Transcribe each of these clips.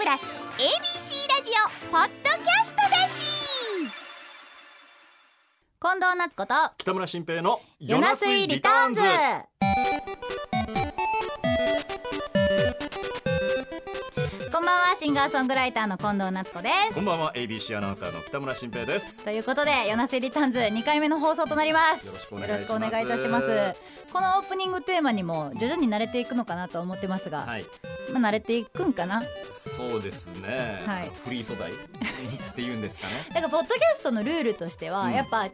プラス ABC ラジオポッドキャストだし。近藤夏子と北村新平の夜なすいリターンズシンガーソングライターの近藤夏子です。こんばんは ABC アナウンサーの北村新平です。ということで夜なすいリターンズ2回目の放送となります。よろしくお願いいいたします。このオープニングテーマにも徐々に慣れていくのかなと思ってますが、はい。まあ慣れていくんかな？そうですね、はい。フリー素材？っていうんですかね。だからポッドキャストのルールとしては、うん。やっぱ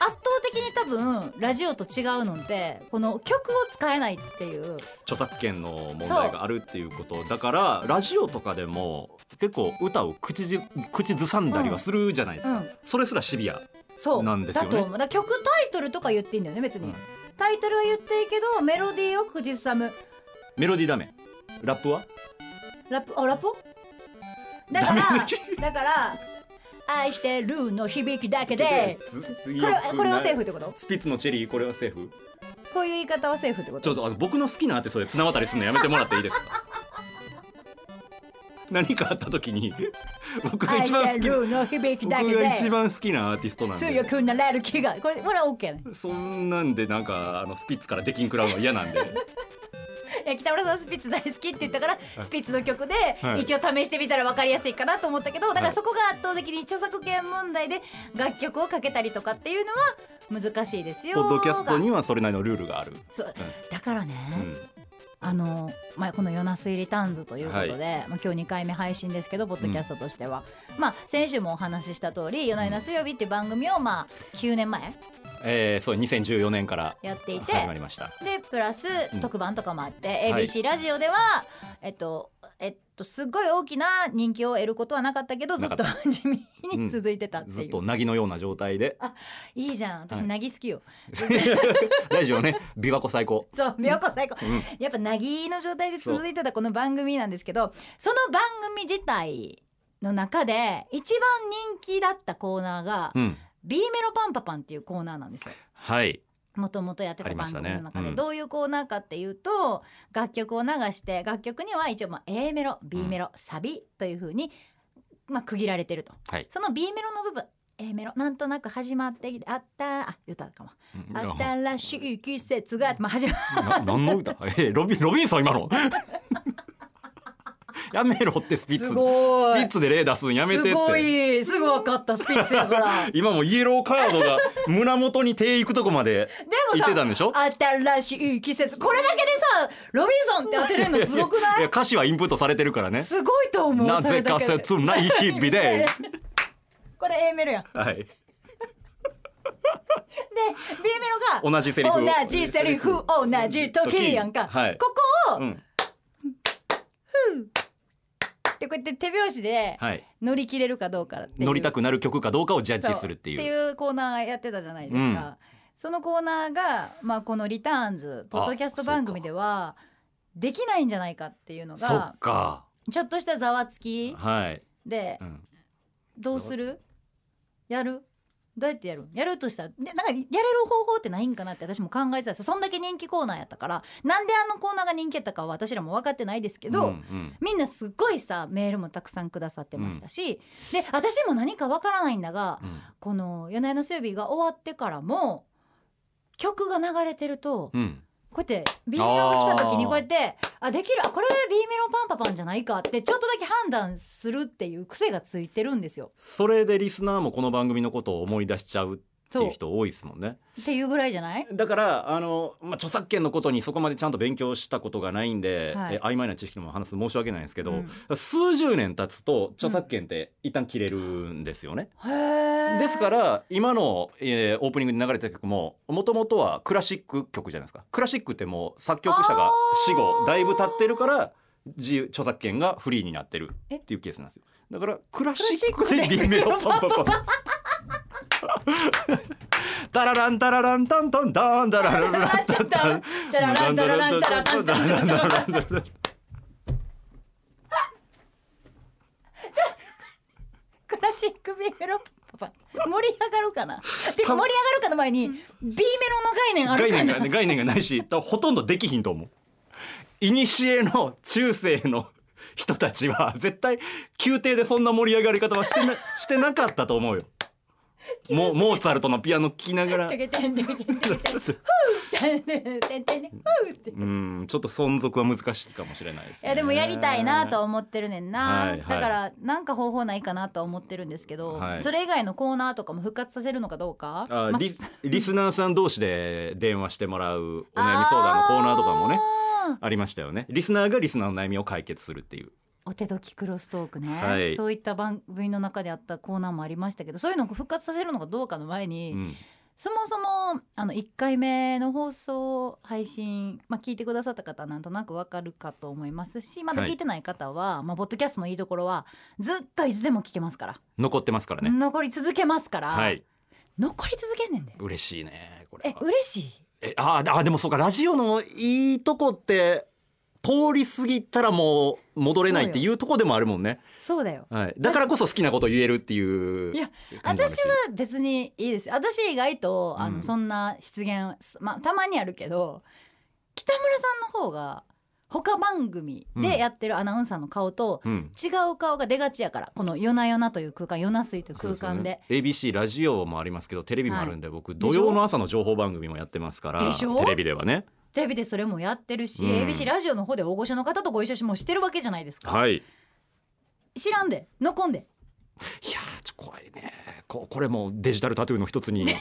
圧倒的に多分ラジオと違うのってこの曲を使えないっていう。著作権の問題があるっていうことだからラジオとかでも結構歌を口ず口ずさんだりはするじゃないですか、うん。それすらシビアそう。なんですよね。だと思う。だ曲タイトルとか言っていいんだよね別に、うん。タイトルは言っていいけどメロディーを口ずさむ。メロディーダメ。ラップは？ラップ？あラップ？だからだから愛してるの響きだけで。ここれこれはセーフってこと？スピッツのチェリーこれはセーフ？こういう言い方はセーフってこと？ちょっとあの僕の好きなアーティストで綱渡りするのやめてもらっていいですか？何かあった時に 僕が愛一番好きな僕が一で番好きなアーティストなん強でくなれる気が。これこれは OK ね。そんなんでなんかあのスピッツから出禁食らうの嫌なんで北村さんスピッツ大好きって言ったからスピッツの曲ではい一応試してみたら分かりやすいかなと思ったけどだかはいらそこが圧倒的に著作権問題で楽曲をかけたりとかっていうのは難しいですよポッドキャストがにはそれなりのルールがある、そう。だからね、うん。あの、まあ、この「夜なすいリターンズ」ということで、まあ、今日2回目配信ですけどポッドキャストとしては、まあ先週もお話しした通り「夜な夜な水曜日」っていう番組をまあ9年前えー、そう2014年からやっていて始まりました。でプラスうん。特番とかもあって、はい。ABC ラジオでは、えっとえっとすっごい大きな人気を得ることはなかったけどずっとな地味に続いてたっていう、ずっとなぎのような状態で。いいじゃん。私はい。なぎ好きよ、大丈夫ね。琵琶湖最高。そう琵琶湖最高。うん。やっぱなぎの状態で続いてたこの番組なんですけどその番組自体の中で一番人気だったコーナーが、うん B メロパンパパンっていうコーナーなんですよ。はい。もともとやってた番組の中で、うんどういうコーナーかっていうと楽曲を流して楽曲には一応まあ A メロ B メロ、サビという風にまあ区切られてると。はい。その B メロの部分 A メロなんとなく始まってあったあ言ったかもうん。新しい季節が、まあ、始まな何の歌？えーロビンロビンソン今の？やめろってスピッツ。すごい。スピッツで例出すんやめてって。すごい。すぐ分かったスピッツやから。で今もイエローカードが 胸元に手いくとこまでもさ言ってたんでしょ？新しい季節これだけでさロビンソンって当てれるのすごくない？いや歌詞はインプットされてるからね。すごいと思うなぜか切ない日々で。これ A メロや。んではい。B メロが同じセリフ。を同じセリフ同じ時やんか、はい。ここを、うんでこうやって手拍子ではい。乗り切れるかどうかっていう。乗りたくなる曲かどうかをジャッジするっていう。っていうコーナーやってたじゃないですか、うん。そのコーナーが、まあ、この「リターンズ」ポッドキャスト番組ではできないんじゃないかっていうのそがっか。ちょっとしたざわつきはい、でうん、どうする？やる？どうやってやる？やるとした？らでなんかやれる方法ってないんかなって私も考えてたんですよ。そんだけ人気コーナーやったから。なんであのコーナーが人気やったかは私らも分かってないですけど、うんうん。みんなすっごいさメールもたくさんくださってましたし、で私も何か分からないんだが、うん。この「夜な夜な水曜日」が終わってからも曲が流れてるとうんこうやって B メロが来た時にこうやってあできるあこれ B メロパンパパンじゃないかってちょっとだけ判断するっていう癖がついてるんですよ。それでリスナーもこの番組のことを思い出しちゃうっていう人多いですもんね。っていうぐらいじゃない？だからあの、まあ、著作権のことにそこまでちゃんと勉強したことがないんで、はい。え曖昧な知識も話す申し訳ないんですけど、うん。数十年経つと著作権って一旦切れるんですよね。へー。ですから今の、えーオープニングに流れた曲ももともとはクラシック曲じゃないですか。クラシックってもう作曲者が死後だいぶ経ってるから自由著作権がフリーになってるっていうケースなんですよ。だからクラシックで B メロパンパパン タラランタラランタンタンタンタララランタンタンタラランタラランタラタンタンタンタンタンクラシック B メロパパ盛り上がるかなてか盛り上がるかの前に B メロの概念ある概念が概念がないしほとんどできひんと思う。いにしえの中世の人たちは絶対宮廷でそんな盛り上がり方はしてなしてなかったと思うよ。もモーツァルトのピアノ聴きながらうってちょっと存続は難しいかもしれないです、ね。いやでもやりたいなと思ってるねんな、はいはいだからなんか方法ないかなとは思ってるんですけど、はいそれ以外のコーナーとかも復活させるのかどうかああリリスナーさん同士で電話してもらうお悩み相談のコーナーとかもねあありましたよねリスナーがリスナーの悩みを解決するっていうお手時クロストークね、はい。そういった番組の中であったコーナーもありましたけどそういうのを復活させるのかどうかの前に、うん。そもそもあの1回目の放送配信、まあ、聞いてくださった方はなんとなくわかるかと思いますしまだ聞いてない方は、まあ、ポッドキャストのいいところはずっといつでも聞けますから、残ってますからね、残り続けますから、はい。残り続けんねんで。嬉しいねこれえは嬉しい？えああでもそうかラジオのいいとこって通り過ぎたらもう戻れないっていうとこでもあるもんね、そうだよ。はい、だからこそ好きなこと言えるっていういや私は別にいいです。私意外とあの、うんそんな失言まあたまにあるけど北村さんの方が他番組でやってるアナウンサーの顔とうん。違う顔が出がちやからこの「夜な夜な」という空間「夜な水」という空間で。ね。ABC ラジオもありますけどテレビもあるんで、僕でしょ土曜の朝の情報番組もやってますからテレビではねテレビでそれもやってるし、うん。ABC ラジオの方で大御所の方とご一緒しもしてるわけじゃないですか、はい。い知らんで残んで。やーちょ怖いね。ここれもデジタルタトゥーの一つに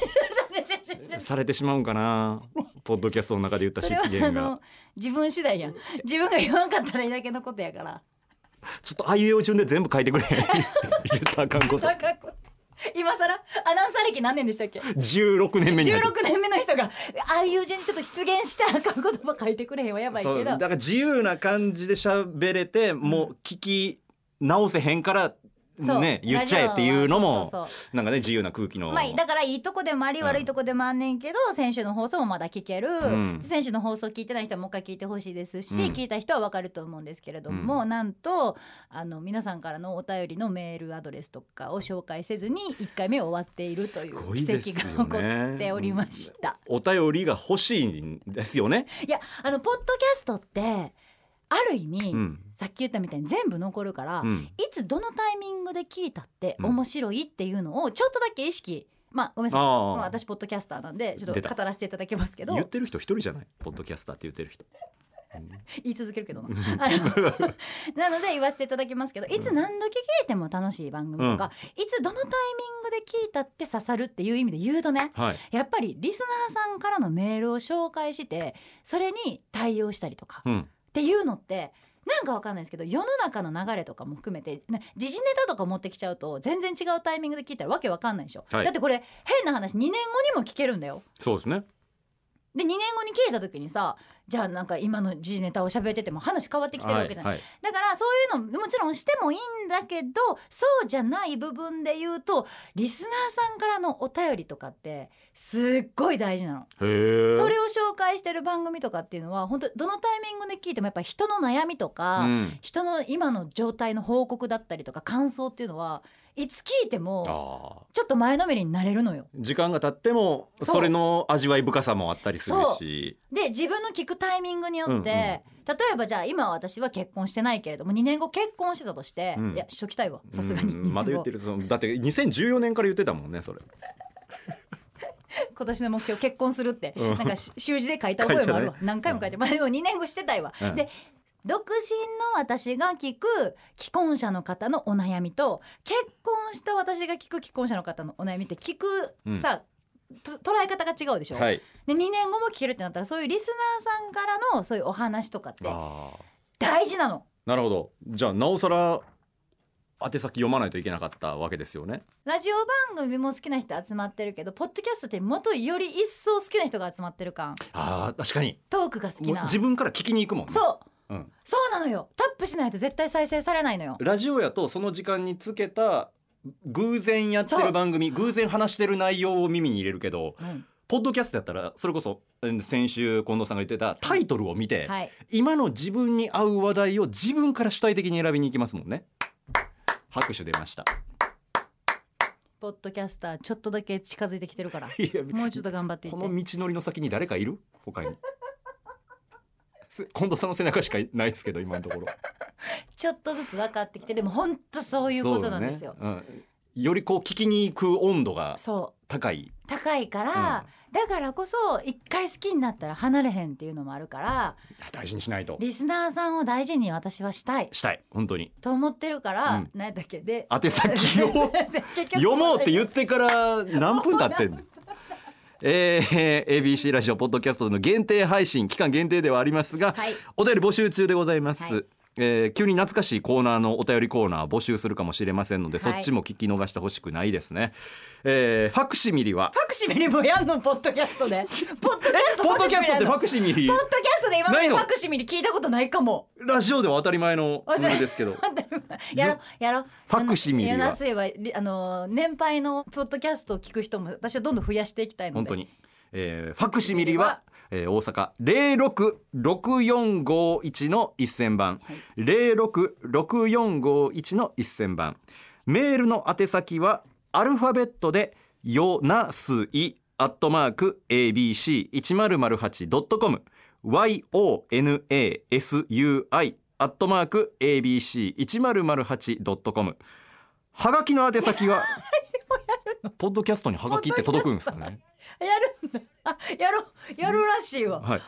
そされてしまうんかな。ポッドキャストの中で言った失れはあ言が。の自分次第や。ん自分が言わんかったらいいだけのことやから。ちょっとあいうえお順で全部書いてくれ。言ったらあかんこと今更？アナウンサー歴何年でしたっけ？16年目に入って16年目の人がああいう順にちょっと出現したらあかん言葉書いてくれへんわやばいけど。だから自由な感じで喋れてもう聞き直せへんからね言っちゃえっていうのもなんかね自由な空気の、まあ、だからいいとこでもありうん。悪いとこでもあんねんけど、先週の放送もまだ聞ける、ん。先週の放送聞いてない人はもう一回聞いてほしいですし、うん。聞いた人は分かると思うんですけれども、なんとあの皆さんからのお便りのメールアドレスとかを紹介せずに1回目終わっているという奇跡が起こっておりました。お便りが欲しいんですよね。いやあのポッドキャストってある意味、うん。さっき言ったみたいに全部残るから、うん。いつどのタイミングで聞いたってうん。面白いっていうのをちょっとだけ意識まあごめんなさい。私ポッドキャスターなんでちょっと語らせていただきますけど。言ってる人一人じゃない？ポッドキャスターって言ってる人。言い続けるけどな。なので言わせていただきますけどいつ何時聞いても楽しい番組とか、いつどのタイミングで聞いたって刺さるっていう意味で言うとねはい。やっぱりリスナーさんからのメールを紹介してそれに対応したりとかうん。っていうのってなんかわかんないですけど世の中の流れとかも含めてね時事ネタとか持ってきちゃうと全然違うタイミングで聞いたらわけわかんないでしょ、はい。だってこれ変な話2年後にも聞けるんだよ。そうですね。で2年後に聞いた時にさじゃあなんか今の時事ネタを喋ってても話変わってきてるわけじゃない、はい。だからそういうのもちろんしてもいいんだけどそうじゃない部分で言うとリスナーさんからのお便りとかってすっごい大事なの。それを紹介してる番組とかっていうのは本当どのタイミングで聞いてもやっぱ人の悩みとか、うん。人の今の状態の報告だったりとか感想っていうのはいつ聞いても。ちょっと前のめりになれるのよ。時間が経ってもそれの味わい深さもあったりするし。で自分の聞くタイミングによって、うんうん。例えばじゃあ今私は結婚してないけれども2年後結婚してたとして、うん。いやしときたいわさすがに。うん。まだ言ってるそのだって2014年から言ってたもんねそれ。今年の目標結婚するって、うん。なんかし習字で書いた覚えもあるわ、何回も書いて、まあでも2年後してたいわ、うん。で独身の私が聞く既婚者の方のお悩みと結婚した私が聞く既婚者の方のお悩みって聞く、うんさと捉え方が違うでしょ、はい。で2年後も聞けるってなったらそういうリスナーさんからのそういうお話とかって。大事なの。なるほど。じゃあなおさら宛先読まないといけなかったわけですよね。ラジオ番組も好きな人集まってるけどポッドキャストってもっとより一層好きな人が集まってる感ああ確かに。トークが好きな自分から聞きに行くもんね。そううん。そうなのよ。タップしないと絶対再生されないのよ。ラジオやとその時間につけた偶然やってる番組偶然話してる内容を耳に入れるけどうん。ポッドキャストやったらそれこそうん先週近藤さんが言ってたタイトルを見て、はい。今の自分に合う話題を自分から主体的に選びに行きますもんね。拍手出ました。ポッドキャスターちょっとだけ近づいてきてるから。もうちょっと頑張ってこの道のりの先に誰かいる？他に。す 近藤さんの背中しかないですけど今のところ。ちょっとずつ分かってきてでも本当そういうことなんですよ。そうだね。うん。よりこう聞きに行く温度がそう。高い。高いから、だからこそ一回好きになったら離れへんっていうのもあるから大事にしないと。リスナーさんを大事に私はしたい。したい。本当に。と思ってるから、うん。何やったっけ？で宛先を 読もうって言ってから何分経ってんの？えー、ABC ラジオポッドキャストの限定配信期間限定ではありますが、はい。お便り募集中でございます、はいえー急に懐かしいコーナーのお便りコーナー募集するかもしれませんので、はい。そっちも聞き逃してほしくないですね、えーファクシミリは？ファクシミリもやんのポッドキャストで。ポッドキャストポッドキャストってファククシミリ？ポッドキャストで今までファクシミリ聞いたことないかも。ラジオでは当たり前のつもりですけど。やろうやろう。ファクシミリはあの年配のポッドキャストを聞く人も私はどんどん増やしていきたいので。本当に、えーファクシミリは、えー大阪零六六四五一の一千番。零六六四五一の一千番。メールの宛先はアルファベットでよなすいアットマーク abc 一0 0 8ドットコム。y o n a s u i アットマーク abc 一0 0 8ドットコム。はがきの宛先は ポッドキャストにはがきって届くんですかね？やるんだ。あやろうやるらしいわ、はい。あんま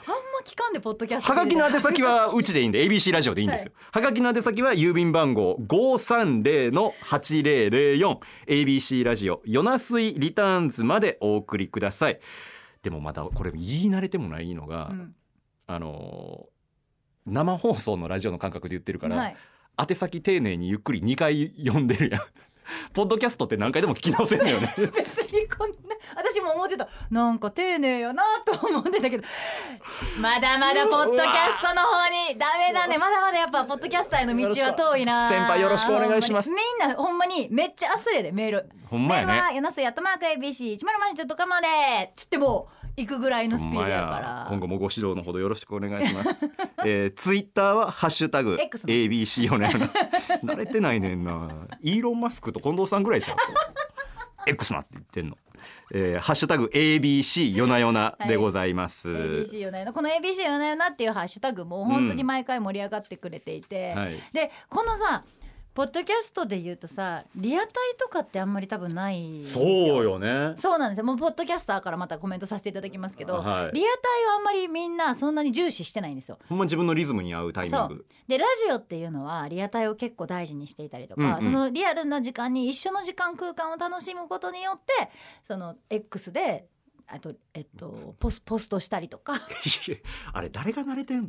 聞かんでポッドキャスト。はがきの宛先はうちでいいんで ABC ラジオでいいんです。よ。はがきの宛先は郵便番号530の8004 ABC ラジオヨナスイリターンズまでお送りください。でもまだこれ言い慣れてもないのが、うん。あのー生放送のラジオの感覚で言ってるから、はい。宛先丁寧にゆっくり2回読んでるやん。ポッドキャストって何回でも聞き直せんのよね。別にこんな私も思ってた。なんか丁寧やなと思ってたけど。まだまだポッドキャストの方にダメだね。まだまだやっぱポッドキャスターへの道は遠いな先輩よろしくお願いします。みんなほんまにめっちゃ焦れでメール。ほんまやね。メールはヨナスやっとマーク ABC 1 0 0ちょっとかまで。つってもう行くぐらいのスピードやから今後もご指導のほどよろしくお願いします。えー、ツイッターはハッシュタグ ABC よね。慣れてないねんな。イーロンマスクと近藤さんぐらいちゃう。X なって言ってんの。えー、ハッシュタグ ABC よなよなでございます。ABC よなよなこの ABC よなよなっていうハッシュタグも本当に毎回盛り上がってくれていて、はい。でこのさポッドキャストで言うとさリアタイとかってあんまり多分ないそうよね。そうなんですよ。もうポッドキャスターからまたコメントさせていただきますけど、はい。リアタイはあんまりみんなそんなに重視してないんですよ。ほんま自分のリズムに合うタイミング。でラジオっていうのはリアタイを結構大事にしていたりとか、うんうん。そのリアルな時間に一緒の時間空間を楽しむことによってその X であとえっとポスポストしたりとか あれ誰が慣れてんの？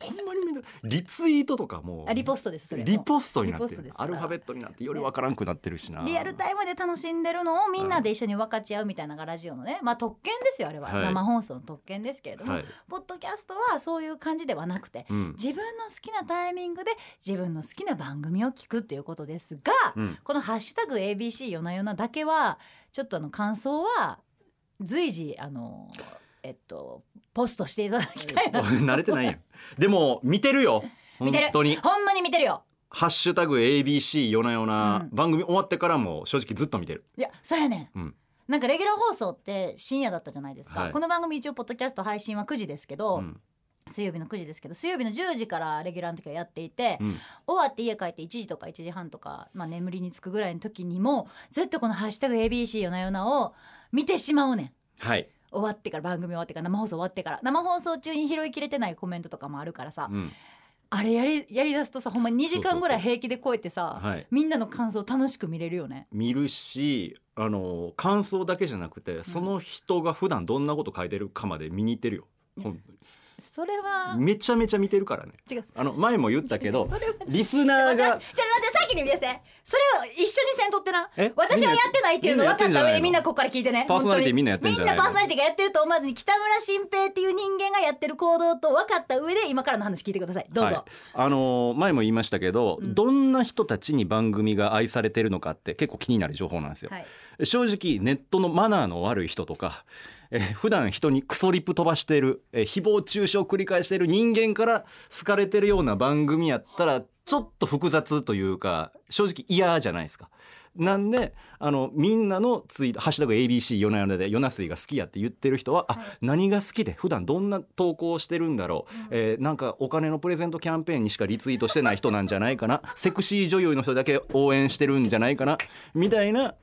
ほんまにみんなリツイートとかもうあリポストですそれもリポストになってるアルファベットになってよりわからんくなってるしな。リアルタイムで楽しんでるのをみんなで一緒に分かち合うみたいなのがラジオのねまあ特権ですよあれは、はい生放送の特権ですけれども、はい。ポッドキャストはそういう感じではなくてうん。自分の好きなタイミングで自分の好きな番組を聞くっていうことですが、うん。この「ハッシュタグ #ABC 夜な夜な」だけはちょっとあの感想は随時あのえっとポストしていただきたいな 慣れてないやん。でも見てるよ。見てる。本当に。ほんまに見てるよ。ハッシュタグ ABC 夜な夜な、うん。番組終わってからも正直ずっと見てる。いやそうやねん、うん。なんかレギュラー放送って深夜だったじゃないですか、はい。この番組一応ポッドキャスト配信は9時ですけど、うん。水曜日の9時ですけど水曜日の10時からレギュラーの時はやっていて、うん。終わって家帰って1時とか1時半とか、まあ、眠りにつくぐらいの時にもずっとこの「ハッシュタグ #ABC 夜な夜な」を見てしまうねんはい。終わってから番組終わってから生放送終わってから生放送中に拾いきれてないコメントとかもあるからさ、うんあれやりやりだすとさほんまに2時間ぐらい平気で超えてさはい。みんなの感想楽しく見れるよね。見るし、あの感想だけじゃなくて、その人が普段どんなこと書いてるかまで見に行ってるよ。ほんそれはめちゃめちゃ見てるからね。違うあの前も言ったけど そ、れはリスナーがちょっと待って先に見せてそれを一緒にせんとってな。え？私はやってないっていうの分かった。上でみんなここから聞いてね。パーソナリティみんなやってんじゃないの？みんなパーソナリティがやってると思わずに北村新平っていう人間がやってる行動と分かった上で今からの話聞いてください。どうぞ、はい。あの前も言いましたけど、うん。どんな人たちに番組が愛されてるのかって結構気になる情報なんですよ。はい。正直ネットのマナーの悪い人とか、えー普段人にクソリップ飛ばしている、えー誹謗中傷を繰り返している人間から好かれてるような番組やったらちょっと複雑というか正直嫌じゃないですか。なんであのみんなのツイート「ハッシュタグ #ABC 夜な夜な」で「夜な水が好きや」って言ってる人は、あ何が好きで普段どんな投稿をしてるんだろう、えーなんかお金のプレゼントキャンペーンにしかリツイートしてない人なんじゃないかな。セクシー女優の人だけ応援してるんじゃないかな。みたいな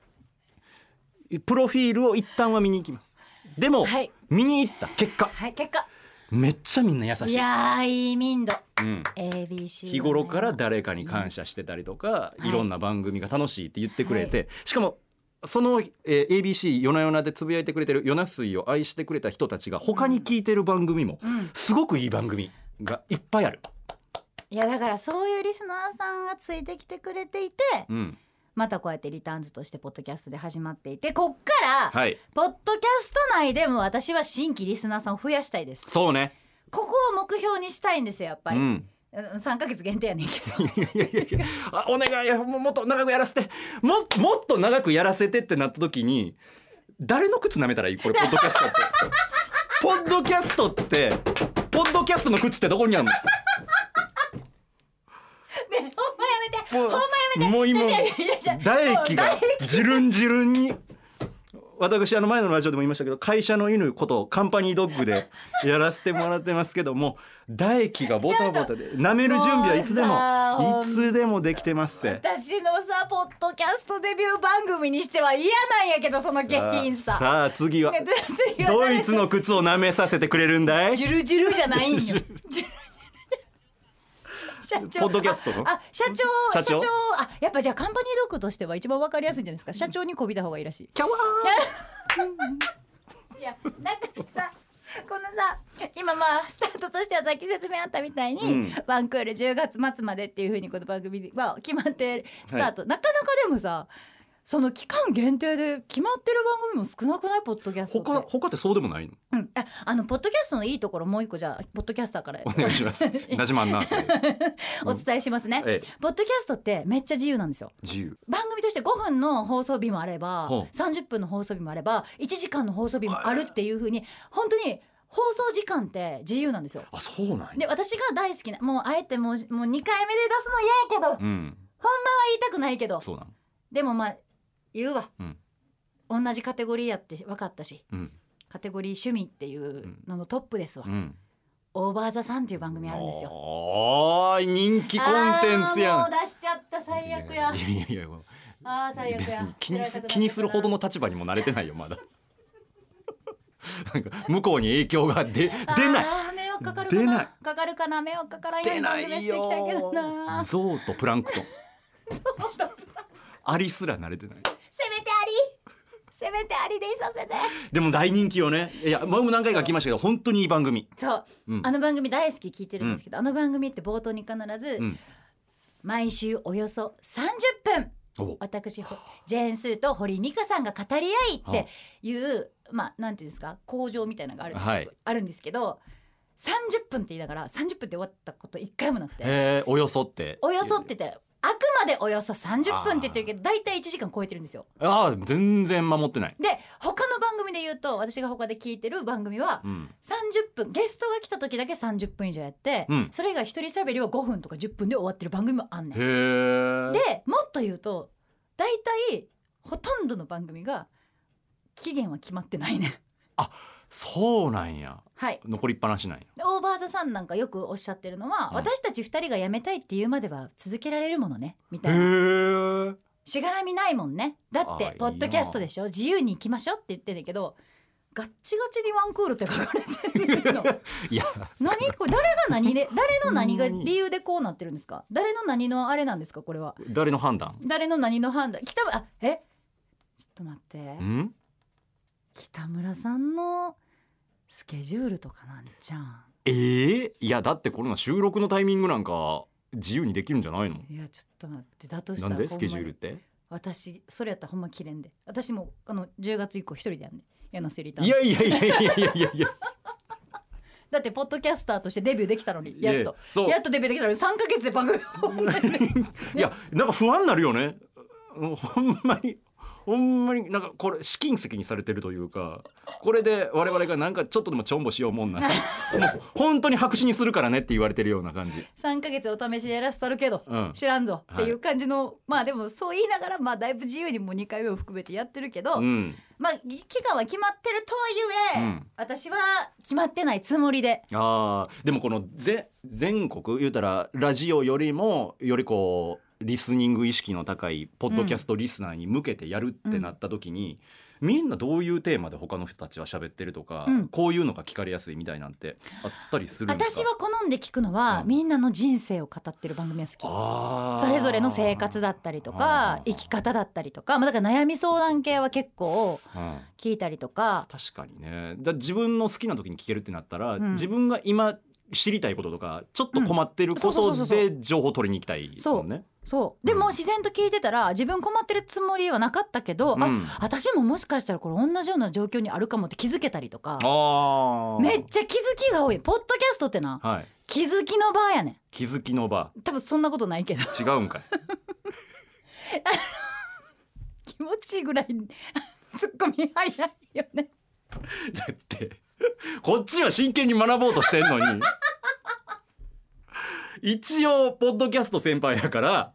プロフィールを一旦は見に行きます。でも、はい。見に行った結果。はい結果めっちゃみんな優しい。いやーいい民度。うん、ABC 日頃から誰かに感謝してたりとか、い。いろんな番組が楽しいって言ってくれて、しかもその、えー ABC 夜な夜なでつぶやいてくれてる夜な水を愛してくれた人たちが他に聞いてる番組もうん。すごくいい番組がいっぱいある。いやだからそういうリスナーさんがついてきてくれていてうん、またこうやってリターンズとしてポッドキャストで始まっていてこっからはい、ポッドキャスト内でも私は新規リスナーさんを増やしたいです。そうね。ここを目標にしたいんですよやっぱり、うん。3ヶ月限定やねんけど。いやいやいや。あお願い。よもうもっと長くやらせて。ももっと長くやらせてってなった時に誰の靴舐めたらいい？これ ポッドキャストって。ポッドキャストってポッドキャストの靴ってどこにあるの？ねほんめてもうほんまやめて。もう今唾液がもう唾ジルンジルンに私あの前のラジオでも言いましたけど会社の犬ことカンパニードッグでやらせてもらってますけども唾液がボタボタで舐める準備はいつでもいつでもできてますせ。私のさポッドキャストデビュー番組にしては嫌なんやけどその下品ささあ次は。ドイツの靴を舐めさせてくれるんだい？ジュルジュルじゃないんよ ポッドキャストの？ああ社長社長？あやっぱじゃあカンパニードッグとしては一番わかりやすいんじゃないですか？社長にこびた方がいいらしい。キャワ いやなんかさこのさ今まあスタートとしてはさっき説明あったみたいに、うん。ワンクール10月末までっていうふうにこの番組は決まってスタート、なかなかでもさその期間限定で決まってる番組も少なくない？ポッドキャストって。他他ってそうでもないの？うん、ああのポッドキャストのいいところもう一個じゃあポッドキャスターから。お願いします。なじまんな。お伝えしますね、ええ。ポッドキャストってめっちゃ自由なんですよ。自由。番組として5分の放送日もあればほう。30分の放送日もあれば1時間の放送日もあるっていう風に本当に放送時間って自由なんですよ。あそうなんや。で私が大好きなもうあえてもうもう2回目で出すの嫌やけどほんまはうん言いたくないけど。そうなん。でもまあ言うわ、うん。同じカテゴリーやって分かったし。うん。カテゴリー趣味っていうののトップですわ、うん。オーバーザさんっていう番組あるんですよ。おーい人気コンテンツやん。もう出しちゃった最悪や。いやいやいやあー最悪別やに気にす気にするほどの立場にも慣れてないよまだ。なんか向こうに影響が出出ない。かか出ない。かかるかな迷惑かからんよう出ないゾウとプランクトン。アリすら慣れてないせめてありでいさせて。でも大人気よね。いや前も何回か来ましたけど本当にいい番組。そう、うん。あの番組大好き聞いてるんですけど、あの番組って冒頭に必ず、うん。毎週およそ30分お。私ほジェーン・スーと堀美香さんが語り合いっていうまあなんていうんですか工場みたいなのがある,、はい。あるんですけど30分って言いながら30分で終わったこと一回もなくて。へえおよそって。およそって言ってあくまでおよそ30分って言ってるけど大体1時間超えてるんですよ。ああ全然守ってないで他の番組で言うと私が他で聞いてる番組はうん30分ゲストが来た時だけ30分以上やって、うんそれ以外一人喋りは5分とか10分で終わってる番組もあんねん。へえでもっと言うと大体ほとんどの番組が期限は決まってないねん。そうなんやはい。残りっぱなしなんや。でオーバーザさんなんかよくおっしゃってるのは、うん。私たち2人が辞めたいっていうまでは続けられるものねみへたいな。えしがらみないもんね。だっあいいなてポッドキャストでしょ？自由に行きましょうって言ってんだけどガッチガチにワンクールって書かれてるの いや。何？これ誰が何で 誰の何が理由でこうなってるんですか？誰の何のあれなんですか？これは。誰の判断？誰の何の判断？北村あえ？ちょっと待って。ん？北村さんのスケジュールとかなんじゃん。ええいやだってこれの収録のタイミングなんか自由にできるんじゃないの？いやちょっと待ってだとしたらなんで？スケジュールって？私それやったらほんま切れんで。私もあの10月以降一人でやんねやなせりたんいやいやいやいやいやいやいや。だってポッドキャスターとしてデビューできたのに。やっと。やっとデビューできたのに。3ヶ月で番組。を いやなんか不安になるよね。ほんまにほんまになんかこれ試金石にされてるというかこれで我々がなんかちょっとでもちょんぼしようもんなら もう本当に白紙にするからねって言われてるような感じ。3ヶ月お試しでやらせたるけど、うん。知らんぞってはいいう感じの、まあでもそう言いながらまあだいぶ自由にも2回目を含めてやってるけど、うん、まあ期間は決まってるとはいえ、うん。私は決まってないつもりで。あーでもこのぜ全国言うたらラジオよりもよりこうリスニング意識の高いポッドキャストリスナーに向けてやるってなった時に、みんなどういうテーマで他の人たちは喋ってるとか、うん。こういうのが聞かれやすいみたいなんてあったりするんですか？私は好んで聞くのは、うん。みんなの人生を語ってる番組は好き。それぞれの生活だったりとあかー生き方だったりとか、まあ、だから悩み相談系は結構うん。聞いたりとか。確かにね。だ自分の好きな時に聞けるってなったら、うん。自分が今知りたいこととかちょっと困ってることで情報取りに行きたいもんね。そう。でうん。も自然と聞いてたら自分困ってるつもりはなかったけど、あうん。私ももしかしたらこれ同じような状況にあるかもって気づけたりとかめっちゃ気づきが多い。ポッドキャストってな。はい。気づきの場やねん。気づきの場。多分そんなことないけど。違うんかい。気持ちいいぐらい ツッコミ早いよね。だってこっちは真剣に学ぼうとしてんのに。一応ポッドキャスト先輩やから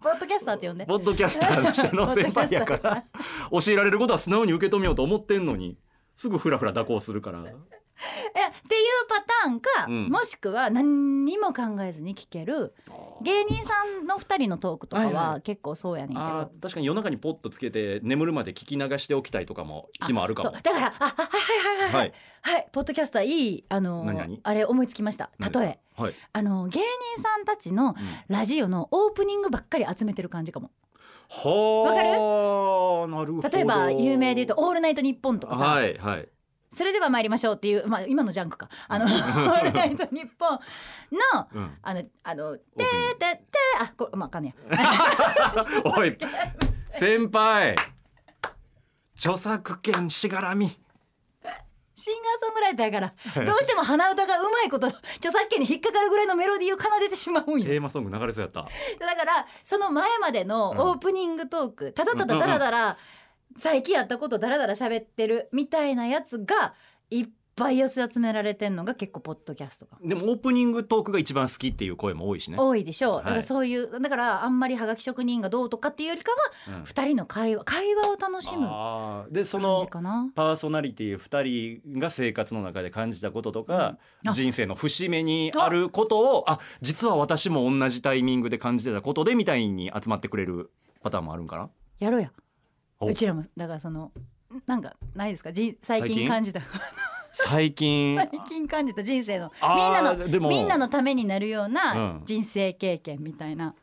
ポッドキャスターって呼んで。ポッドキャスターとしての先輩やから。教えられることは素直に受け止めようと思ってんのに。すぐフラフラ蛇行するから。え っていうパターンか、うん。もしくは何にも考えずに聞ける芸人さんの2人のトークとかはいはは結構そうやねんけど、あー確かに夜中にポッとつけて眠るまで聞き流しておきたいとかも日もあるかも。だからああはいはいはいはい、ははい。い、はい、ポッドキャスターいいあのあれ思いつきました。例え。はい、あのー芸人さんたちのラジオのオープニングばっかり集めてる感じかも。はあなるほど。例えば有名で言うと「オールナイトニッポン」とかさ、はいはいそれでは参りましょうっていう、まあ、今のジャンクか。あの「オールナイトニッポン」のうん。あのあの「ててってあこれまああかんねや。おい先輩。著作権しがらみ。シンガーソングライターやからどうしても鼻歌がうまいこと著作権に引っかかるぐらいのメロディーを奏でてしまうんよ。テーマソング流れそうやった。だからその前までのオープニングトーク、ただただダラダラ、最近やったことダラダラ喋ってるみたいなやつがいっぱい寄せ集められてんのが結構ポッドキャストか。もでもオープニングトークが一番好きっていう声も多いしね、多いでしょう、はいだからそういうだからあんまりはがき職人がどうとかっていうよりかはうん二人の会話会話を楽しむ感あー。でそじのかな。パーソナリティ2人が生活の中で感じたこととか、うん。あ。人生の節目にあることをあ実は私も同じタイミングで感じてたことでみたいに集まってくれるパターンもあるんかな？やろうや。おうちらもだからそのなんかないですか？じ最最近？近感じた。最近？最近感じた人生の。みんなのみんなのためになるよううなん。人生経験みたいな、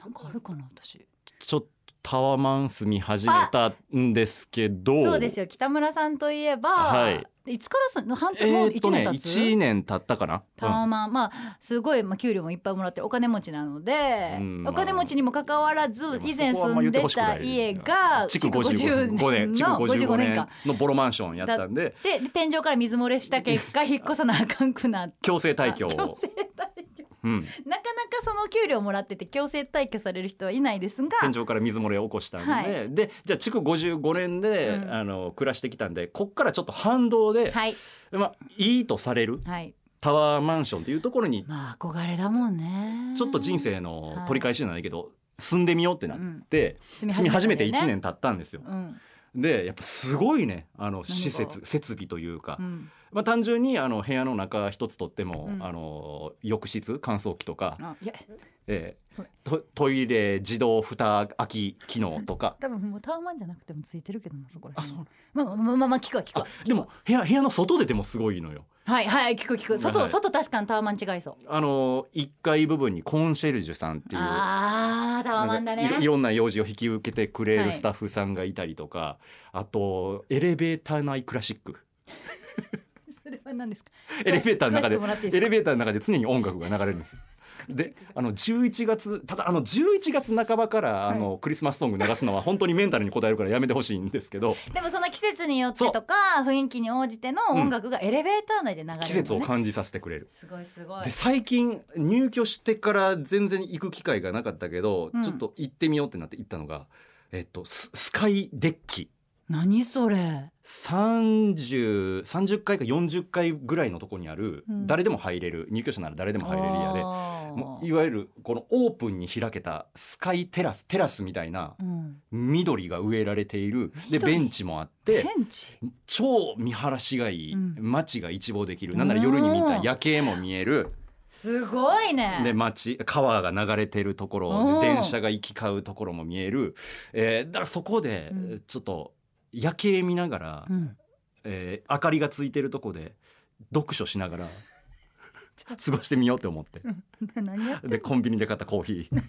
なんかあるかな私。ちょっとタワマン住み始めたんですけど。そうですよ。北村さんといえば、はいいつからさ半え年もうーっとね一年経つ、1年経ったかな、タワマン、まあすごい、まあ、給料もいっぱいもらってるお金持ちなので、うんお金持ちにもかかわらず以前住んでた家が築築55 50年の55 55年年間のボロマンションやったんで。でで天井から水漏れした結果引っ越さなあかんくなって。強制退去強を、制退去うん、なかなかその給料もらってて強制退去される人はいないですが天井から水漏れを起こしたんで、はい。でじゃあ築55年で、うん。あの暮らしてきたんでこっからちょっと反動で、はい。まあ、いいとされるはい。タワーマンションっていうところにまあ憧れだもんね。ちょっと人生の取り返しじゃないけど、住んでみようってなって、住住み始めて1たんだよね年経ったんですよ。うん。でやっぱすごいねあのが？施設設備というか、うんまあ、単純にあの部屋の中一つとっても、うん。あの浴室乾燥機とか、えはいートトイレ自動蓋開き機能とか。多分もうタワマンじゃなくてもついてるけどなそこらあそう。まあまあまあまあまあ聞くわ聞くあわでも部屋部屋の外出てもすごいのよ。はいはい聞く聞く。外、はい。外確かにタワマン違いそう。あの1階部分にコンシェルジュさんっていうあータワマンだね。いろんな用事を引き受けてくれはい。るスタッフさんがいたりとか、あとエレベーター内クラシック何ですか？エレベーターの中でエレベーターの中で常に音楽が流れるんです。であの11月ただあの11月半ばからあの、クリスマスソング流すのは本当にメンタルに応えるからやめてほしいんですけど。でもその季節によってとか雰囲気に応じての音楽がエレベーター内で流れるの、ね。季節を感じさせてくれる。すごいすごい。で最近入居してから全然行く機会がなかったけど、うん。ちょっと行ってみようってなって行ったのがえっとススカイデッキ何それ？30, 30階か40階ぐらいのところにある、うん。誰でも入れる入居者なら誰でも入れる家でいわゆるこのオープンに開けたスカイテラステラスみたいなうん。緑が植えられている。で緑。ベンチもあって超見晴らしがいい、うん。街が一望できる。なんなら夜に見た夜景も見える。すごいね。で街川が流れてるところ電車が行き交うところも見える、えーだからそこでうん。ちょっと夜景見ながら、うん。えー明かりがついてるとこで読書しながら 過ごしてみようって思って。でコンビニで買ったコーヒー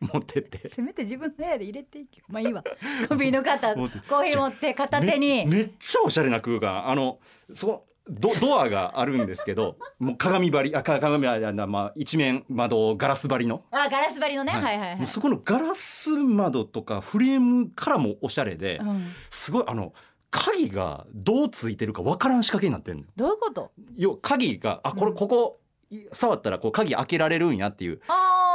持ってって。せめて自分の部屋で入れていけ。まあいいわ。コンビニの方コーヒー持って片手に。めめっちゃおしゃれな空間。あのそドドアがあるんですけど もう鏡張りあか鏡張りあまあ一面窓ガラス張りの、あガラス張りのね、はい、はいはいもうそこのガラス窓とかフレームからもおしゃれで、うん。すごいあの鍵がどうついてるかわからん仕掛けになってるの。どういうこと？要は鍵があこれうん。ここ触ったらこう鍵開けられるんやっていう。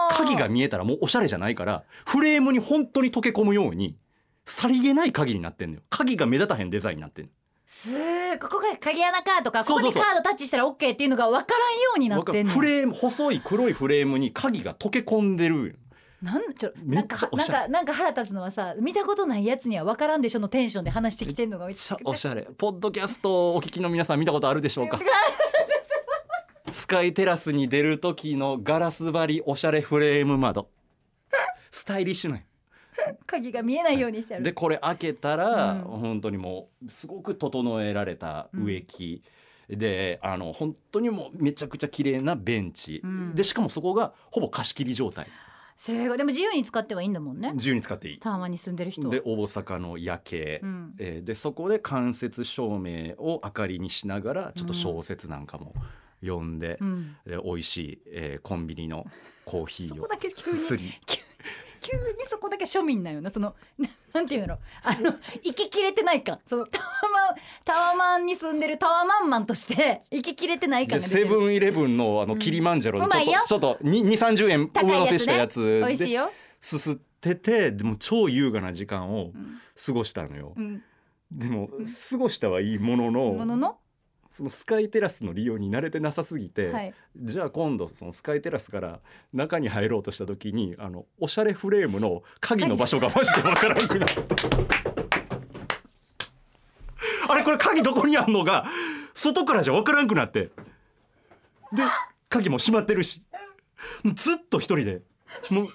鍵が見えたらもうおしゃれじゃないからフレームに本当に溶け込むようにさりげない鍵になってんのよ。鍵が目立たへんデザインになってんのすーここが鍵穴かとかここにカードタッチしたら OK っていうのが分からんようになってんの。フレーム細い黒いフレームに鍵が溶け込んでる。なんちょなんかなんかなんか腹立つのはさ見たことないやつには分からんでしょのテンションで話してきてんのがめめっちゃおしゃれ。ポッドキャストをお聞きの皆さん見たことあるでしょうか？スカイテラスに出る時のガラス張りおしゃれフレーム窓。スタイリッシュなんよ 鍵が見えないようにしてある。でこれ開けたら、うん。本当にもうすごく整えられた植木、であの本当にもうめちゃくちゃ綺麗なベンチ、うん。でしかもそこがほぼ貸し切り状態。すごい。でも自由に使ってはいいんだもんね。自由に使っていい。タワマンに住んでる人。はで大阪の夜景、うん。えーでそこで間接照明を明かりにしながらちょっと小説なんかも読んで,、うん。で美味しい、えーコンビニのコーヒーをそこだけ急にすすり急急にそこだけ庶民なよな。そのな なんていうの？あの生ききれてない感そのタワマンタワマンに住んでるタワマンマンとして生ききれてない感でが出てる。セブンイレブンのあのキリマンジャロのちょっと,、うまいよ。ちょっと2 3 0円上乗せしたやつで美味しいよ、すすっててでも超優雅な時間をうん。過ごしたのよ、うん、でも過ごしたはいいもののものの、そのスカイテラスの利用に慣れてなさすぎて、はい、じゃあ今度そのスカイテラスから中に入ろうとした時にあのおしゃれフレームの鍵の場所がマジでわからんくなって。あれこれ鍵どこにあんのが外からじゃわからんくなって。で鍵も閉まってるし。ずっと一人で。もう。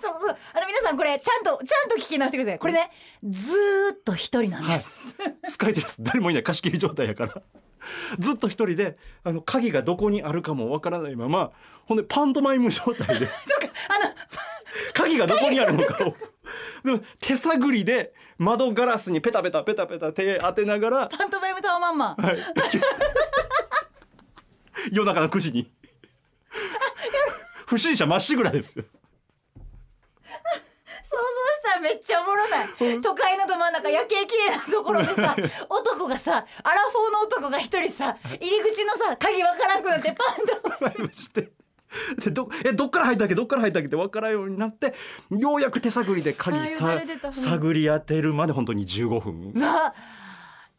そうそう。あの皆さんこれちゃんとちゃんと聞き直してください。これねずーっと一人なんはい。です、スカイテラス誰もいない貸し切り状態やから ずっと一人であの鍵がどこにあるかもわからないままほんでパントマイム状態で。そうかあの 鍵がどこにあるのかを。でも手探りで窓ガラスにペタペタペタペタ手当てながら、パントマイムタワマンマンはい、夜中の9時に。不審者まっしぐらですよめっちゃおもろない。都会のど真ん中夜景綺麗なところでさ 男がさアラフォーの男が一人さ入り口のさ鍵わからんくなってパンと。ライブして。でどえどっから入ったっけ？どっから入ったっけ？って分からんようになってようやく手探りで鍵さ探り当てるまで本当に15分。あ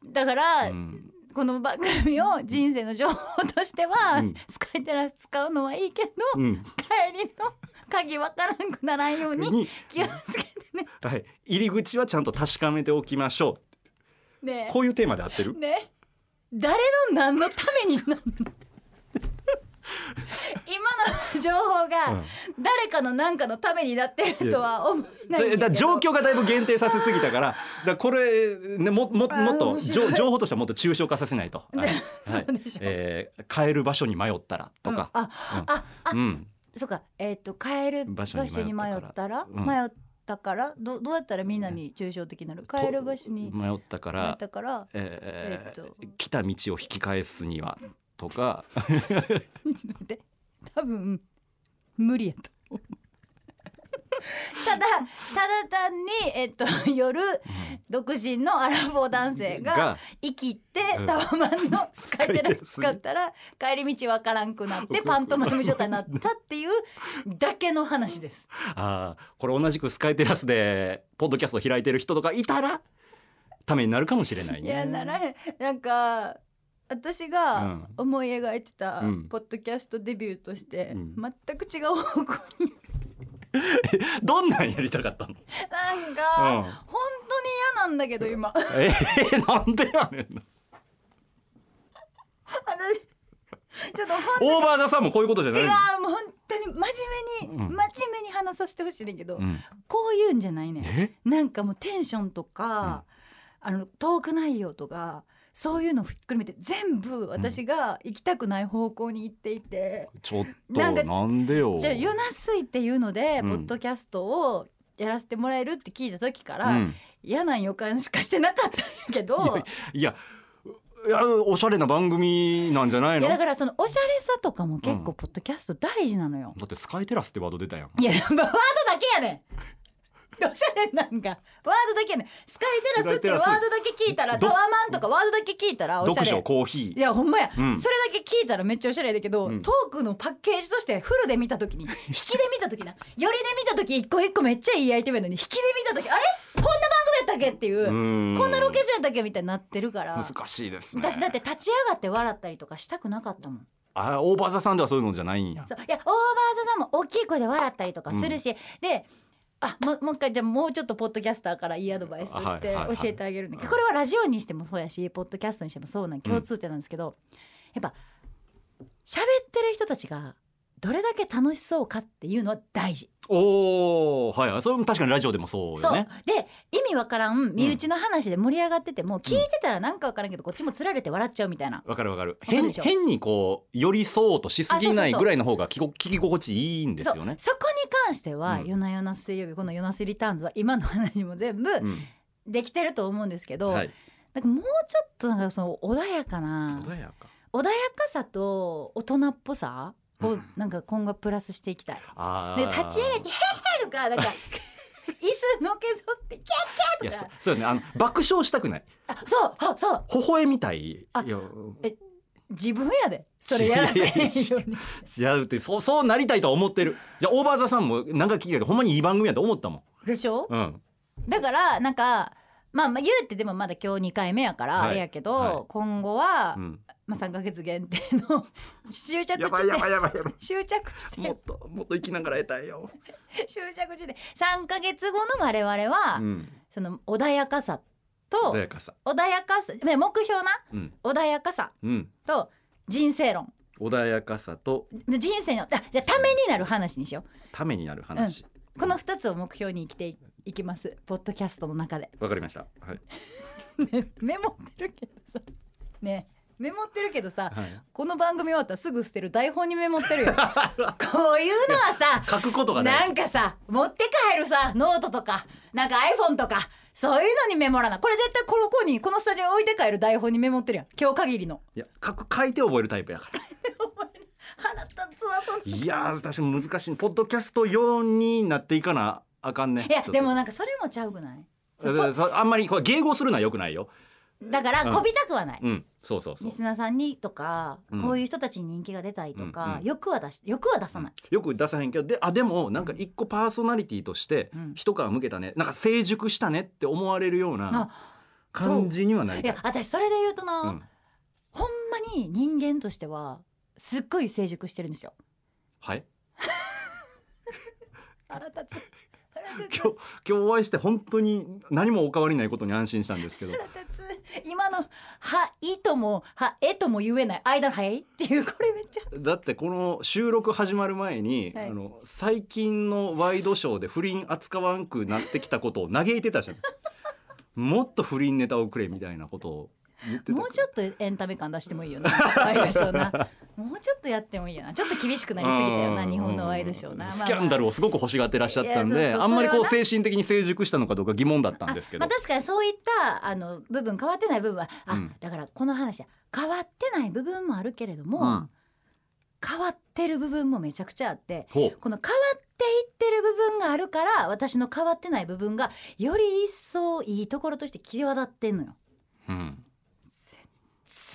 だから、うん。この番組を人生の情報としては、うん。スカイテラス使うのはいいけど、うん。帰りの鍵わからんくならんようにに。気をつけてね。はい、入り口はちゃんと確かめておきましょねうこういうテーマで合ってる？ね誰の何のためになんの？今の情報がうん。誰かの何かのためになってるとは思えないんだ状況がだいぶ限定させすぎたから。だこれ、ね、もももっと情情報としてはもっと抽象化させないと、はい。はい。えー帰る場所に迷ったらとか、うん。あああうんそうかえっ、と帰る場場所所にに迷っ迷ったたら。迷ったから？どどうやったらみんなに抽象的になる？帰る場所に迷ったか迷っら、たから？えーえっと。来た道を引き返すにはとか。多分無理やと ただただ単にえっと夜独身のアラフォー男性がが生きてうん。タワマンのスカイテレス使ったら帰り道わからんくなって パントマイム状態になったっていうだけの話です。あーこれ同じくスカイテラスでポッドキャストを開いてる人とかいたらためになるかもしれないね。いやならへん。なんか私が思い描いてたうん。ポッドキャストデビューとしてうん。全く違う方向に どんなんやりたかったの、なんか、うん。本当に嫌なんだけど今。えー、なんでやねんな。私ちょっと本オーバーザさんもこういうことじゃない違うもう本当に真面目に、うん。真面目に話させてほしいねんけど、うん。こういうんじゃないねん。え？なんかもうテンションとか、あのトーク内容とかそういうのをひっくるめて全部私が行きたくない方向に行っていて、ちょっとなんでよ。じゃあ「ヨナスイ」っていうので、うん。ポッドキャストをやらせてもらえるって聞いた時から、うん。嫌な予感しかしてなかったんやけど。いやいやおしゃれな番組なんじゃないの？だいやだからそのおしゃれさとかも結構うん。ポッドキャスト大事なのよ。ってスカイテラスってワード出たやん。いやワードだけやねん。おしゃれなんか。ワードだけやねん。スカイテラスってワードだけ聞いたらタどワマンとかワードだけ聞いたらおしゃ読書れ。コーヒいやほんまや、うん。それだけ聞いたらめっちゃおしゃれだけど、うん。トークのパッケージとしてフルで見た時に 引きで見た時なよりで見た時一個一個めっちゃいいアイテムやのに引きで見た時あれ？こんな番組やったっけっていう、ーこんなロケーションやったっけみたいになってるから難しいですね。私だって立ち上がって笑ったりとかしたくなかったもん。あオーバーザさんではそういうのじゃないんや。そう。いやオーバーザさんも大きい声で笑ったりとかするし、であももう一回じゃあもうちょっとポッドキャスターからいいアドバイスとしはいて教えてあげるんだけどこれはラジオにしてもそうやしポッドキャストにしてもそうなん。共通点なんですけど、やっぱ喋ってる人たちがどれだけ楽しそうかっていうのは大事。おおはいはい。それも確かにラジオでもそうよね。で意味わからん身内の話で盛り上がってても、聞いてたらなんかわからんけどこっちもつられて笑っちゃうみたいな。わかるわかる。変変にこう寄り添おうとしすぎないぐらいの方が聞こ聞き心地いいんですよね。そこに関しては、うん。夜な夜な水曜日この「夜な水リターンズ」は今の話も全部うん。できてると思うんですけど、はい。なんかもうちょっとなんかその穏やかな穏やか。穏やかさと大人っぽさをうん。なんか今後プラスしていきたい。あで立ち上がって「へへ」とかなんか 椅子のけぞってキャッキャッとか。そうよね。あの爆笑したくない。あそうあそう。微笑みたいあいやえ自分やで。それやらせへんように。違うってそうそうなりたいとは思ってる。じゃあオーバーザさんもなんか聞いたけどほんまにいい番組やと思ったもん。でしょ？うん。だからなんかまあまあ言うてでもまだ今日2回目やからはい。あれやけど、はい。今後は、うんまあ、3か月限定の 終着地やばいやばい点やばいやばい。終着地点もっともっと生きながら得たいよ。終着地点3か月後の我々は、うん。その穏やかさと穏やかさ。穏やかさね目標なうん。穏やかさうん。と人生論。穏やかさと人生のあじゃあためになる話にしよためになる話。うこの2つを目標に生きていいきます。ポッドキャストの中で、わかりました。はい。ね、メモってるけどさ。ねメモってるけどさはい。この番組終わったらすぐ捨てる台本にメモってるよ。こういうのはさ書くことがな大事。んかさ持って帰るさノートとかなんか iPhone とかそういうのにメモらなこれ絶対この子にこのスタジオに置いて帰る台本にメモってるやん。今日限りの。いや書く書いて覚えるタイプやから。腹立つわそんな。いやー私も難しい。ポッドキャスト用になっていかなあかんね。いやでもなんかそれもちゃうくない？あんまりこれ迎合するのはよくないよだからうん。こびたくはない、うん。そうそうそう。リスナーさんにとか、うん。こういう人たちに人気が出たいとか、うん。うん欲は出し欲は出さない、よく出さへんけどであでもなんか一個パーソナリティとしてうん。一皮向けたねなんか成熟したねって思われるようなあ感じにはなりいたいや私それで言うとな、うん、ほんまに人間としてはすっごい成熟してるんですよ。はい。腹立つ今日今日お会いして本当に何もお変わりないことに安心したんですけど。今の「はい」とも「はえ」とも言えない間の「はい」っていうこれめっちゃ。だってこの収録始まる前に、はい。あの最近のワイドショーで不倫扱わんくなってきたことを嘆いてたじゃん。もっと不倫ネタをくれみたいなことをもうちょっとエンタメ感出してもいいよな。ワイドショーな。もうちょっとやってもいいよな。ちょっと厳しくなりすぎたよなうん。日本のワイドショーな、スキャンダルをすごく欲しがってらっしゃったんであんまりこう精神的に成熟したのかどうか疑問だったんですけど。まあ、確かにそういったあの部分変わってない部分はあ、うん。だからこの話は変わってない部分もあるけれども、うん。変わってる部分もめちゃくちゃあってこの変わってってる部分があるから私の変わってない部分がより一層いいところとして際立ってんのよ。うん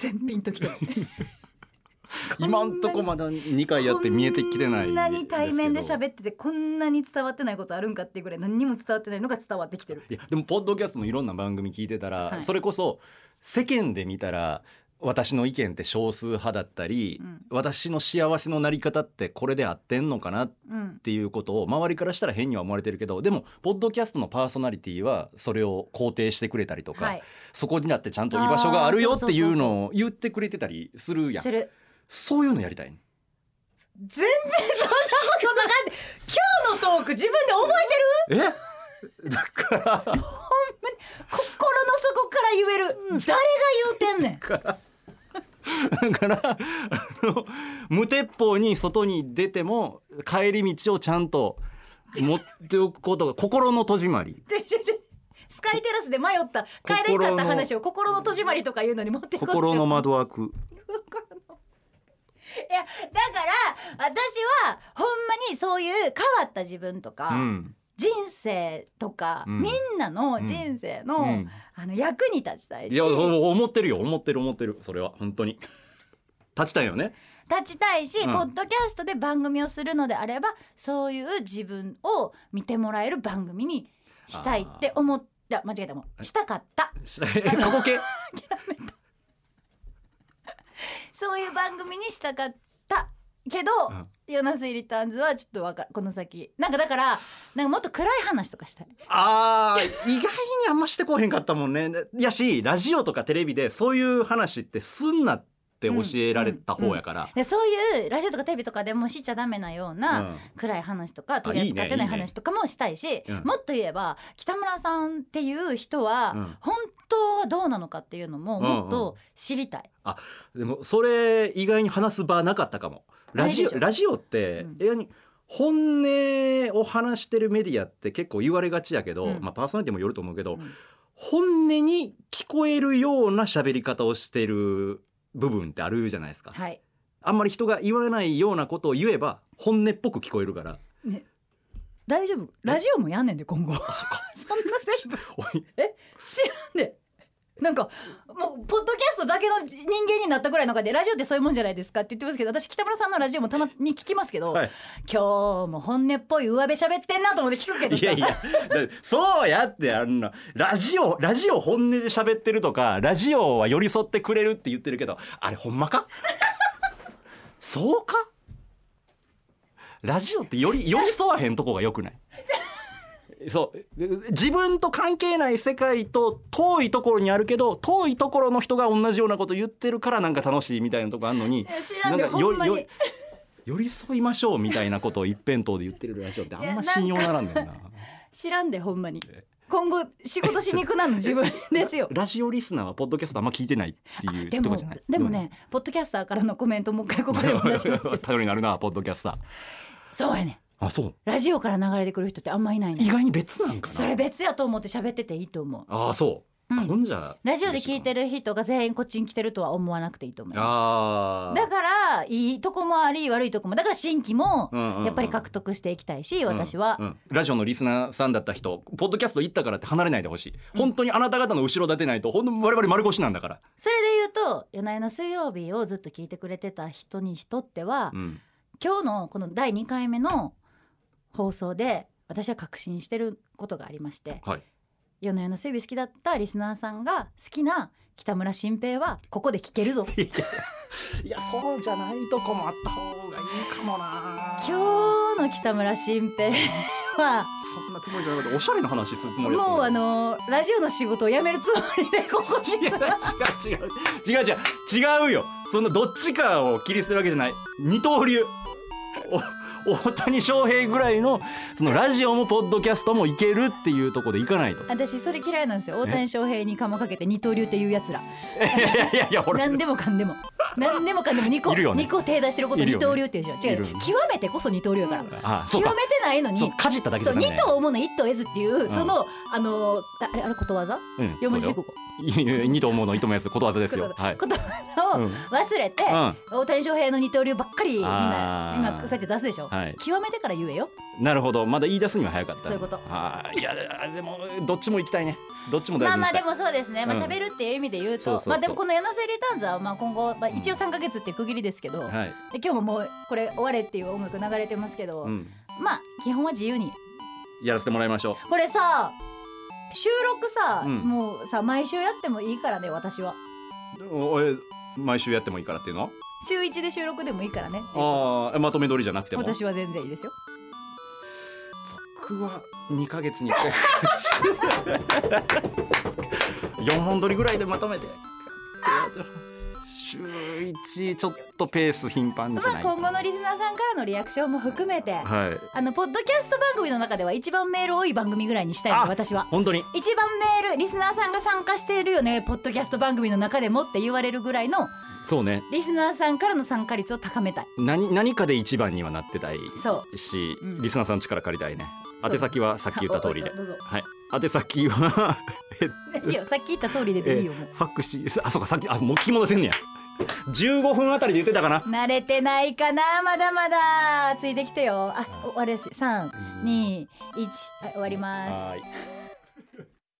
全ピンときてる。今んとこまだ2回やって見えてきてないこんなに対面でっ喋っててこんなに伝わってないことあるんかっていうぐらい何にも伝わってない。のが伝わってきてる。いやでもポッドキャストもいろんな番組聞いてたら、はい。それこそ世間で見たら私の意見って少数派だったり、うん。私の幸せのなり方ってこれで合ってんのかなっうんていうことを周りからしたら変には思われてるけどでもポッドキャストのパーソナリティはそれを肯定してくれたりとか、はい。そこになってちゃんと居場所があるよっていうのを言ってくれてたりするやん。する。そういうのやりたい全然そんなことなかった。今日のトーク自分で覚えてる？え？だから。心の底から言える。誰が言うてんねん だからあの無鉄砲に外に出ても帰り道をちゃんと持っておくことが心の戸締まり。スカイテラスで迷った。帰れんかった話を心の戸締まりとか言うのに持っていこ心の窓枠。いやだから私はほんまにそういう変わった自分とか、うん人生とか、うん。みんなの人生の,、うん。あの役に立ちたいし。いや思ってるよ思ってる思ってるそれは本当に。立ちたいよね。立ちたいし、うん。ポッドキャストで番組をするのであればそういう自分を見てもらえる番組にしたいって思った。間違えたもんしたかった。したい過去形そういう番組にしたかったけど、うんヨナスイリターンズはちょっとわかこの先。なんかだからなんかもっと暗い話とかしたい。あー意外にあんましてこうへんかったもんね。やしラジオとかテレビでそういう話ってすんなって教えられた方やから、でそういうラジオとかテレビとかでもしちゃダメなような、うん。暗い話とか取り扱ってない話とかもしたいしうん。もっと言えば北村さんっていう人は、うん。本当はどうなのかっていうのももっと知りたい。でもそれ意外に話す場なかったかも。ラジオラジオって、うん。本音を話してるメディアって結構言われがちやけど、うん。まあ、パーソナリティもよると思うけど、うん。本音に聞こえるような喋り方をしてる部分ってあるじゃないですか、はい。あんまり人が言わないようなことを言えば本音っぽく聞こえるから。ね、大丈夫。ラジオもやんねんで今後。あそっか。そんな全部。おい。知らんでなんかもうポッドキャストだけの人間になったぐらいの中でラジオってそういうもんじゃないですかって言ってますけど私北村さんのラジオもたまに聞きますけど、はい。今日も本音っぽい上辺喋ってんなと思って聞くけどさ。いやいやそうやってあんなラジオラジオ本音で喋ってるとかラジオは寄り添ってくれるって言ってるけどあれほんまか？そうか？ラジオってより寄り添わへんとこがよくない？そう。で自分と関係ない世界と遠いところにあるけど遠いところの人が同じようなこと言ってるからなんか楽しいみたいなとこあんのになんかほんまに。よ寄り添いましょうみたいなことを一辺倒で言ってるラジオってあんま信用ならんねんな。知らんでほんまに。え今後仕事しに行くなの自分ですよ。ラジオリスナーはポッドキャストあんま聞いてないっていうでもでもね、ポッドキャスターからのコメントもう一回ここでお話しますけど。頼りになるなポッドキャスター。そうやねあそう。ラジオから流れてくる人ってあんまいないね意外に別なんかな。それ別やと思って喋ってていいと思う。あそう、うん。あほんじゃ。ラジオで聞いてる人が全員こっちに来てるとは思わなくていいと思いまあすだからいいとこもあり悪いとこもだから新規もらやっぱり獲得していきたいし、私は、ラジオのリスナーさんだった人ポッドキャスト行ったからって離れないでほしい、本当にあなた方の後ろ盾ないとほんと我々丸腰なんだから、それで言うと「夜な夜な水曜日」をずっと聞いてくれてた人にしとっては、うん、今日のこの第2回目の放送で私は確信してることがありましてはい。夜な夜な水曜日好きだったリスナーさんが好きな北村新平はここで聞けるぞ。いやそうじゃないとこもあった方がいいかもな。今日の北村新平はそんなつもりじゃなかったおしゃれな話するつもりもうあのラジオの仕事を辞めるつもりでここに違う違う違う違う違う違うよ。そのどっちかを切り捨てるわけじゃない。二刀流。お大谷翔平ぐらいのそのラジオもポッドキャストもいけるっていうところでいかないと。私それ嫌いなんですよ。大谷翔平に釜かけて二刀流っていうやつら。いやいやいやいやほら。何でもかんでも何でもかんでも2個ね。二個手出してること二刀流って言うでしょ違う極めてこそ二刀流やから。あそうか。極めてないのにそうかじっただけじゃダメ二頭思うの一頭得ずっていう、ん。そのあのあれあれことわざ？うん四文字熟語二と思うの糸もやつことわざですよことわざをうん。忘れて、うん。大谷翔平の二刀流ばっかりみんな今そうやって出すでしょ、はい。極めてから言えよ。なるほど。まだ言い出すには早かった。そういうこと。はいいやでもどっちも行きたいねどっちも大まあまあでもそうですね。まあうん喋るっていう意味で言うと、まあでもこの「柳瀬リターンズ」はまあ今後、まあ、一応3か月って区切りですけど、はい。で今日ももうこれ終われっていう音楽流れてますけど、うん。まあ基本は自由に。やらせてもらいましょこれさ収録さ、うん。もうさ毎週やってもいいからね私は。うおえ毎週やってもいいからっていうの？週1で収録でもいいからね。ああまとめ撮りじゃなくても？私は全然いいですよ僕は2ヶ月に1回。4本撮りぐらいでまとめて。週1ちょっとペース頻繁じゃまあな。い今後のリスナーさんからのリアクションも含めてはい。あのポッドキャスト番組の中では一番メール多い番組ぐらいにしたいのあ私は。本当に？一番メールリスナーさんが参加しているよねポッドキャスト番組の中でもって言われるぐらいのそうね。リスナーさんからの参加率を高めたい。何何かで一番にはなってたいそう。し、うん。リスナーさんの力借りたいね宛先はさっき言った通りで。はい。宛先は いいよさっき言った通りででいいよもう。ファックシあそうかさっきあもう聞き戻せんねや。15分あたりで言ってたかな。慣れてないかなまだまだ。ついてきてよ。あ終わりです321はい終わります。はい